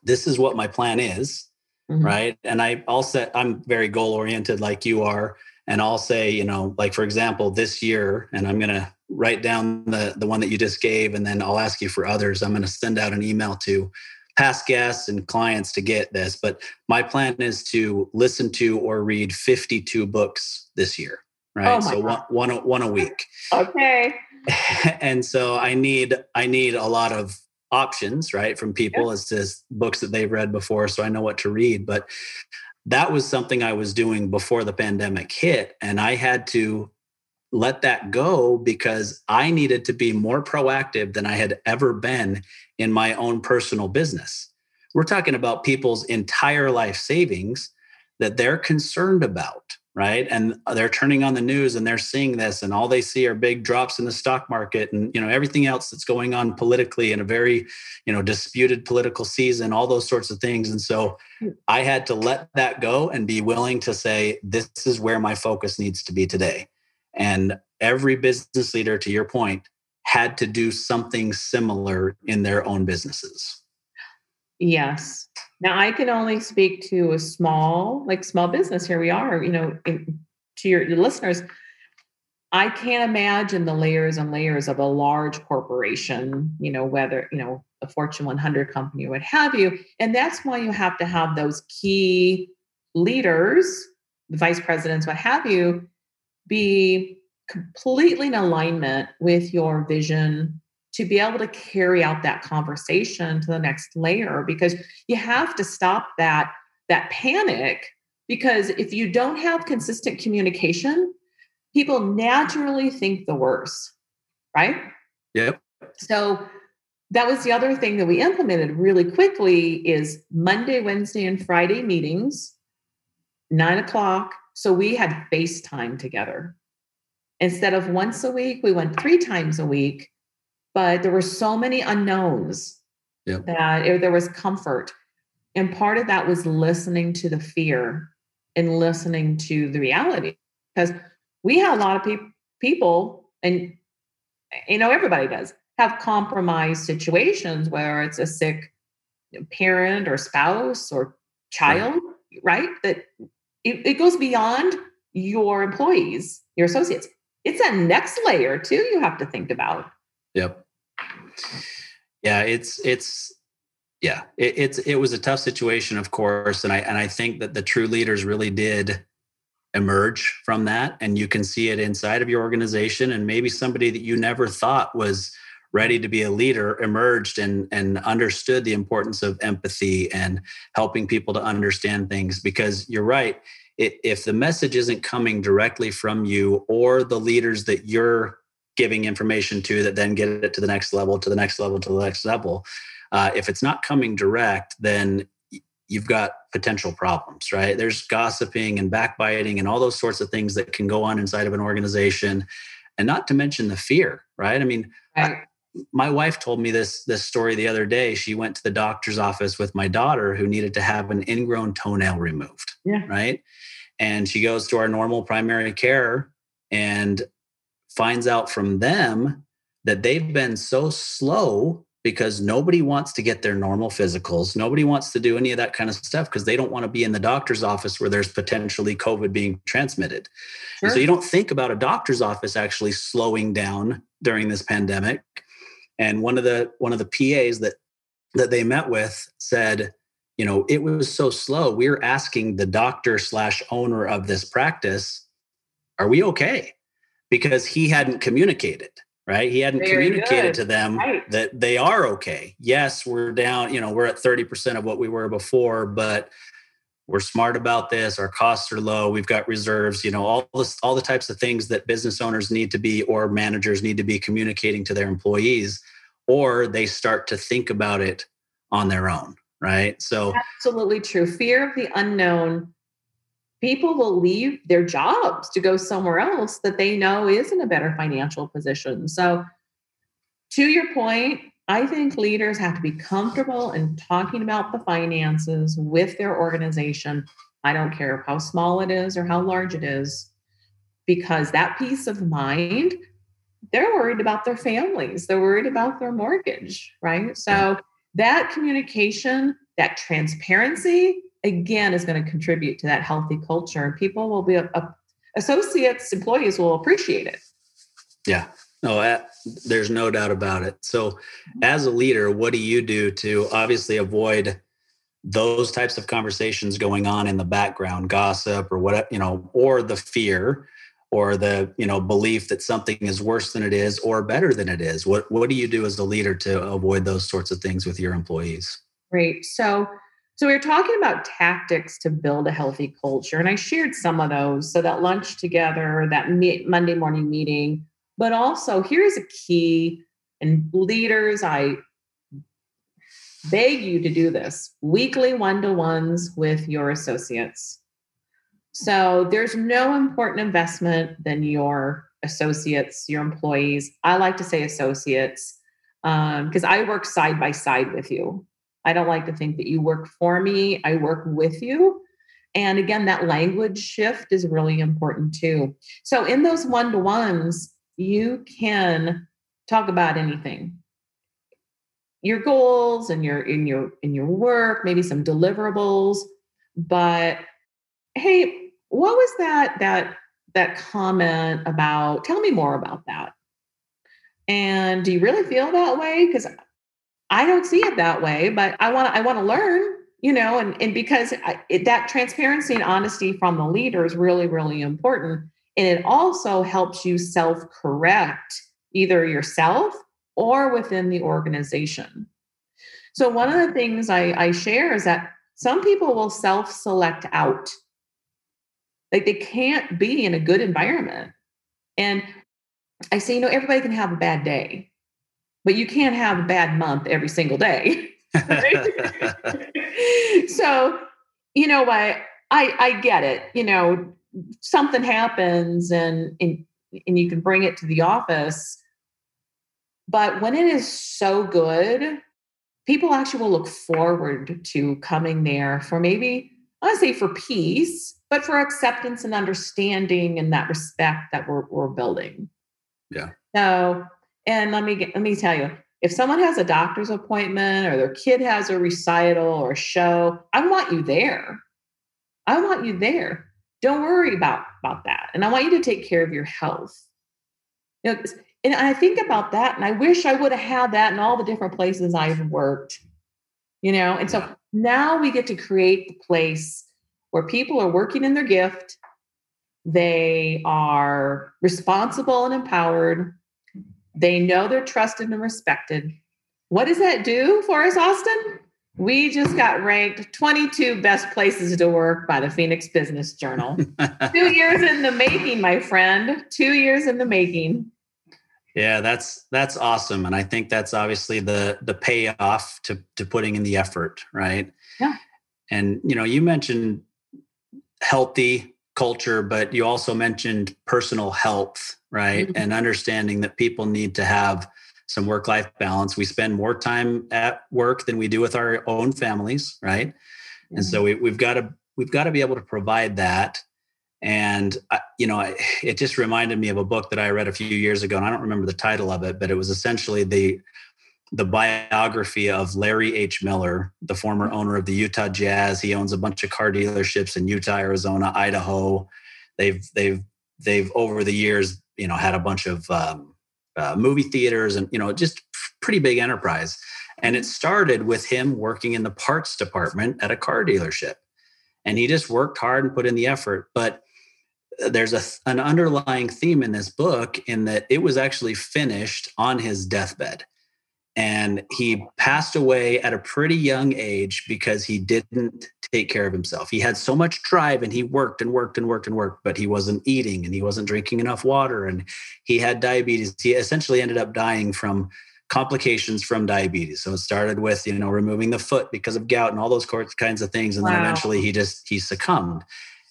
this is what my plan is mm-hmm. right and i i'll set i'm very goal oriented like you are and i'll say you know like for example this year and i'm going to write down the the one that you just gave and then i'll ask you for others i'm going to send out an email to past guests and clients to get this but my plan is to listen to or read 52 books this year right? Oh so one, one, one a week. [laughs]
okay. [laughs]
and so I need I need a lot of options, right, from people as to books that they've read before, so I know what to read. But that was something I was doing before the pandemic hit, and I had to let that go because I needed to be more proactive than I had ever been in my own personal business. We're talking about people's entire life savings that they're concerned about right and they're turning on the news and they're seeing this and all they see are big drops in the stock market and you know everything else that's going on politically in a very you know disputed political season all those sorts of things and so hmm. i had to let that go and be willing to say this is where my focus needs to be today and every business leader to your point had to do something similar in their own businesses
yes now I can only speak to a small, like small business. Here we are, you know, in, to your, your listeners. I can't imagine the layers and layers of a large corporation, you know, whether, you know, a Fortune 100 company, what have you. And that's why you have to have those key leaders, the vice presidents, what have you, be completely in alignment with your vision, to be able to carry out that conversation to the next layer because you have to stop that that panic because if you don't have consistent communication people naturally think the worst right?
Yep.
So that was the other thing that we implemented really quickly is monday wednesday and friday meetings nine o'clock. So we had facetime together instead of once a week we went three times a week but there were so many unknowns yep. that it, there was comfort. And part of that was listening to the fear and listening to the reality. Because we have a lot of pe- people, and you know, everybody does have compromised situations where it's a sick parent or spouse or child, right? right? That it, it goes beyond your employees, your associates. It's a next layer too you have to think about.
Yep yeah it's it's yeah it, it's it was a tough situation of course and i and i think that the true leaders really did emerge from that and you can see it inside of your organization and maybe somebody that you never thought was ready to be a leader emerged and and understood the importance of empathy and helping people to understand things because you're right it, if the message isn't coming directly from you or the leaders that you're giving information to that then get it to the next level, to the next level, to the next level. Uh, if it's not coming direct, then you've got potential problems, right? There's gossiping and backbiting and all those sorts of things that can go on inside of an organization, and not to mention the fear, right? I mean, right. I, my wife told me this this story the other day. She went to the doctor's office with my daughter who needed to have an ingrown toenail removed, yeah. right? And she goes to our normal primary care, and finds out from them that they've been so slow because nobody wants to get their normal physicals. Nobody wants to do any of that kind of stuff because they don't want to be in the doctor's office where there's potentially COVID being transmitted. Sure. So you don't think about a doctor's office actually slowing down during this pandemic. And one of the one of the PAs that that they met with said, you know, it was so slow. We are asking the doctor slash owner of this practice, are we okay? because he hadn't communicated right he hadn't Very communicated good. to them right. that they are okay yes we're down you know we're at 30% of what we were before but we're smart about this our costs are low we've got reserves you know all this all the types of things that business owners need to be or managers need to be communicating to their employees or they start to think about it on their own right? So
absolutely true. Fear of the unknown. People will leave their jobs to go somewhere else that they know is in a better financial position. So, to your point, I think leaders have to be comfortable in talking about the finances with their organization. I don't care how small it is or how large it is. because that peace of mind, they're worried about their families, they're worried about their mortgage, right? So that communication, that transparency, again, is going to contribute to that healthy culture. People will be, a, a, associates, employees will appreciate it.
Yeah. No, there's no doubt about it. So, as a leader, what do you do to obviously avoid those types of conversations going on in the background, gossip or what you know, or the fear or the you know belief that something is worse than it is or better than it is? What what do you do as a leader to avoid those sorts of things with your employees?
Great. So so we are talking about tactics to build a healthy culture, and I shared some of those. So that lunch together, that Monday morning meeting, but also here's a key. And leaders, I beg you to do this weekly one to ones with your associates. So there's no important investment than your associates, your employees. I like to say associates because um, I work side by side with you. I don't like to think that you work for me, I work with you. And again, that language shift is really important too. So, in those one to ones, you can talk about anything. Your goals and your in your in your work maybe some deliverables but hey what was that that that comment about? Tell me more about that. And do you really feel that way? Because I don't see it that way, but I want I want to learn, you know, and and because I, it, that transparency and honesty from the leader is really really important, and it also helps you self correct either yourself or within the organization. So one of the things I, I share is that some people will self select out, like they can't be in a good environment, and I say, you know, everybody can have a bad day but you can't have a bad month every single day. [laughs] [laughs] so, you know what? I, I get it. You know, something happens and, and and you can bring it to the office. But when it is so good, people actually will look forward to coming there for maybe, I say for peace, but for acceptance and understanding and that respect that we're, we're building.
Yeah.
So and let me get, let me tell you, if someone has a doctor's appointment or their kid has a recital or a show, I want you there. I want you there. Don't worry about about that. And I want you to take care of your health. You know, and I think about that, and I wish I would have had that in all the different places I've worked. You know, and so now we get to create the place where people are working in their gift. They are responsible and empowered they know they're trusted and respected. What does that do for us, Austin? We just got ranked 22 best places to work by the Phoenix Business Journal. [laughs] Two years in the making, my friend. Two years in the making.
Yeah, that's that's awesome, and I think that's obviously the the payoff to to putting in the effort, right?
Yeah.
And you know, you mentioned healthy culture, but you also mentioned personal health, right? Mm-hmm. And understanding that people need to have some work life balance. We spend more time at work than we do with our own families, right? Mm-hmm. And so mm-hmm. we, have got to we've got to be able to provide that. And I, you know, it just reminded me of a book that I read a few years ago, and I don't remember the title of it, but it was essentially the the biography of Larry H. Miller, the former owner of the Utah Jazz. He owns a bunch of car dealerships in Utah, Arizona, Idaho. They've they've they've over the years, you know, had a bunch of um, uh, movie theaters and you know just pretty big enterprise. And it started with him working in the parts department at a car dealership, and he just worked hard and put in the effort. But there's a, an underlying theme in this book in that it was actually finished on his deathbed and he passed away at a pretty young age because he didn't take care of himself. He had so much drive and he worked and worked and worked and worked, but he wasn't eating and he wasn't drinking enough water and he had diabetes. He essentially ended up dying from complications from diabetes. So it started with, you know, removing the foot because of gout and all those kinds of things and wow. then eventually he just he succumbed.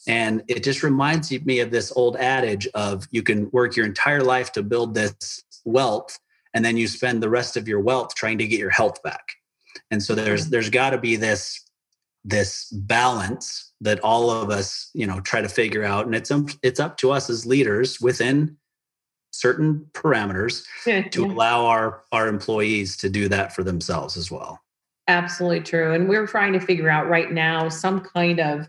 And it just reminds me of this old adage of you can work your entire life to build this wealth and then you spend the rest of your wealth trying to get your health back and so there's mm-hmm. there's got to be this this balance that all of us you know try to figure out and it's it's up to us as leaders within certain parameters [laughs] yeah, to yeah. allow our our employees to do that for themselves as well
absolutely true and we're trying to figure out right now some kind of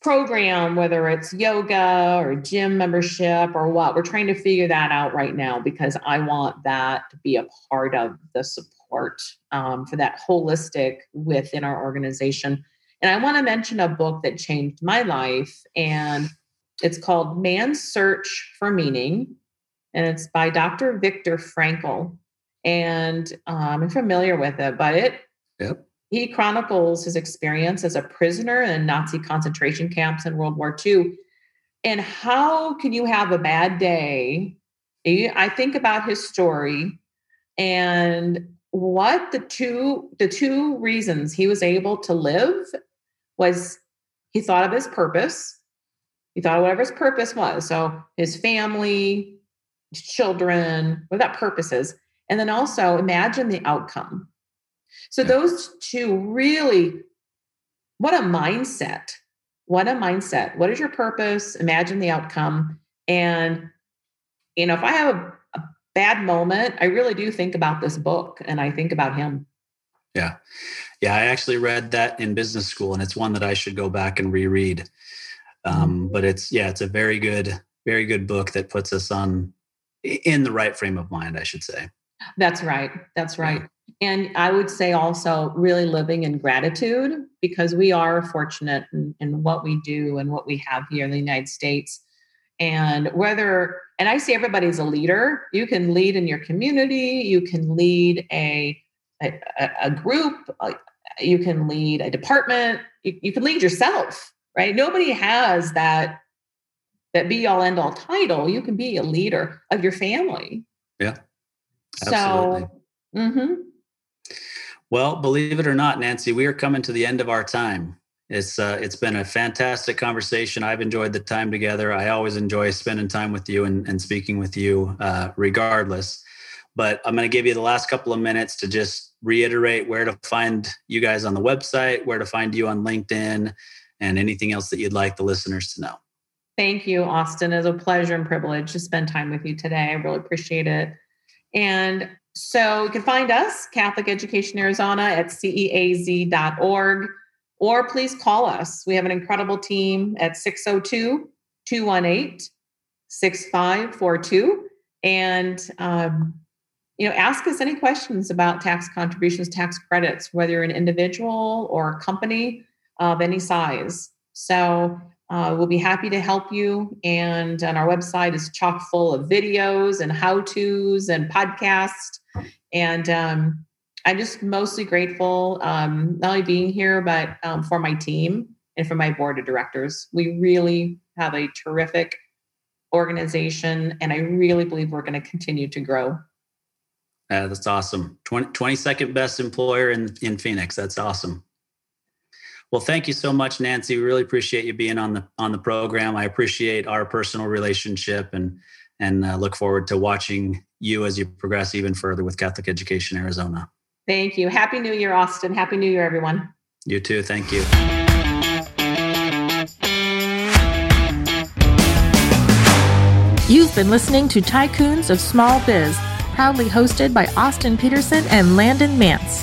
program whether it's yoga or gym membership or what we're trying to figure that out right now because i want that to be a part of the support um, for that holistic within our organization and i want to mention a book that changed my life and it's called Man's Search for Meaning, and it's by Dr. Viktor Frankl. And um, I'm familiar with it, but it
yep.
He chronicles his experience as a prisoner in Nazi concentration camps in World War II. And how can you have a bad day? I think about his story and what the two the two reasons he was able to live was he thought of his purpose he thought of whatever his purpose was. So his family, children, what that purpose is. And then also imagine the outcome. So yeah. those two really, what a mindset. What a mindset. What is your purpose? Imagine the outcome. And, you know, if I have a, a bad moment, I really do think about this book and I think about him.
Yeah. Yeah. I actually read that in business school and it's one that I should go back and reread. Um, mm-hmm. but it's yeah, it's a very good, very good book that puts us on in the right frame of mind, I should say.
That's right. That's right. Yeah. And I would say also really living in gratitude because we are fortunate in, in, what we do and what we have here in the United States. And whether, and I see everybody's a leader, you can lead in your community, you can lead a, a, a group, you can lead a department, you, you can lead yourself right? Nobody has that that be all end all title. You can be a leader of your family.
Yeah. Absolutely. So, mm-hmm. Well, believe it or not, Nancy, we are coming to the end of our time. It's uh, it's been a fantastic conversation. I've enjoyed the time together. I always enjoy spending time with you and, and speaking with you, uh, regardless. But I'm going to give you the last couple of minutes to just reiterate where to find you guys on the website, where to find you on LinkedIn, and anything else that you'd like the listeners to know.
Thank you, Austin. It's a pleasure and privilege to spend time with you today. I really appreciate it. And so you can find us, Catholic Education Arizona, at ceaz.org, or please call us. We have an incredible team at 602 218 6542. And, um, you know, ask us any questions about tax contributions, tax credits, whether you're an individual or a company of any size. So uh, we'll be happy to help you. And our website is chock full of videos and how to's and podcasts. And um, I'm just mostly grateful, um, not only being here, but um, for my team and for my board of directors. We really have a terrific organization, and I really believe we're going to continue to grow.
Uh, that's awesome. 20, 22nd best employer in, in Phoenix. That's awesome. Well, thank you so much, Nancy. We really appreciate you being on the on the program. I appreciate our personal relationship and and uh, look forward to watching you as you progress even further with Catholic Education Arizona.
Thank you. Happy New Year, Austin. Happy New Year, everyone.
You too. Thank you.
You've been listening to Tycoons of Small Biz, proudly hosted by Austin Peterson and Landon Mance.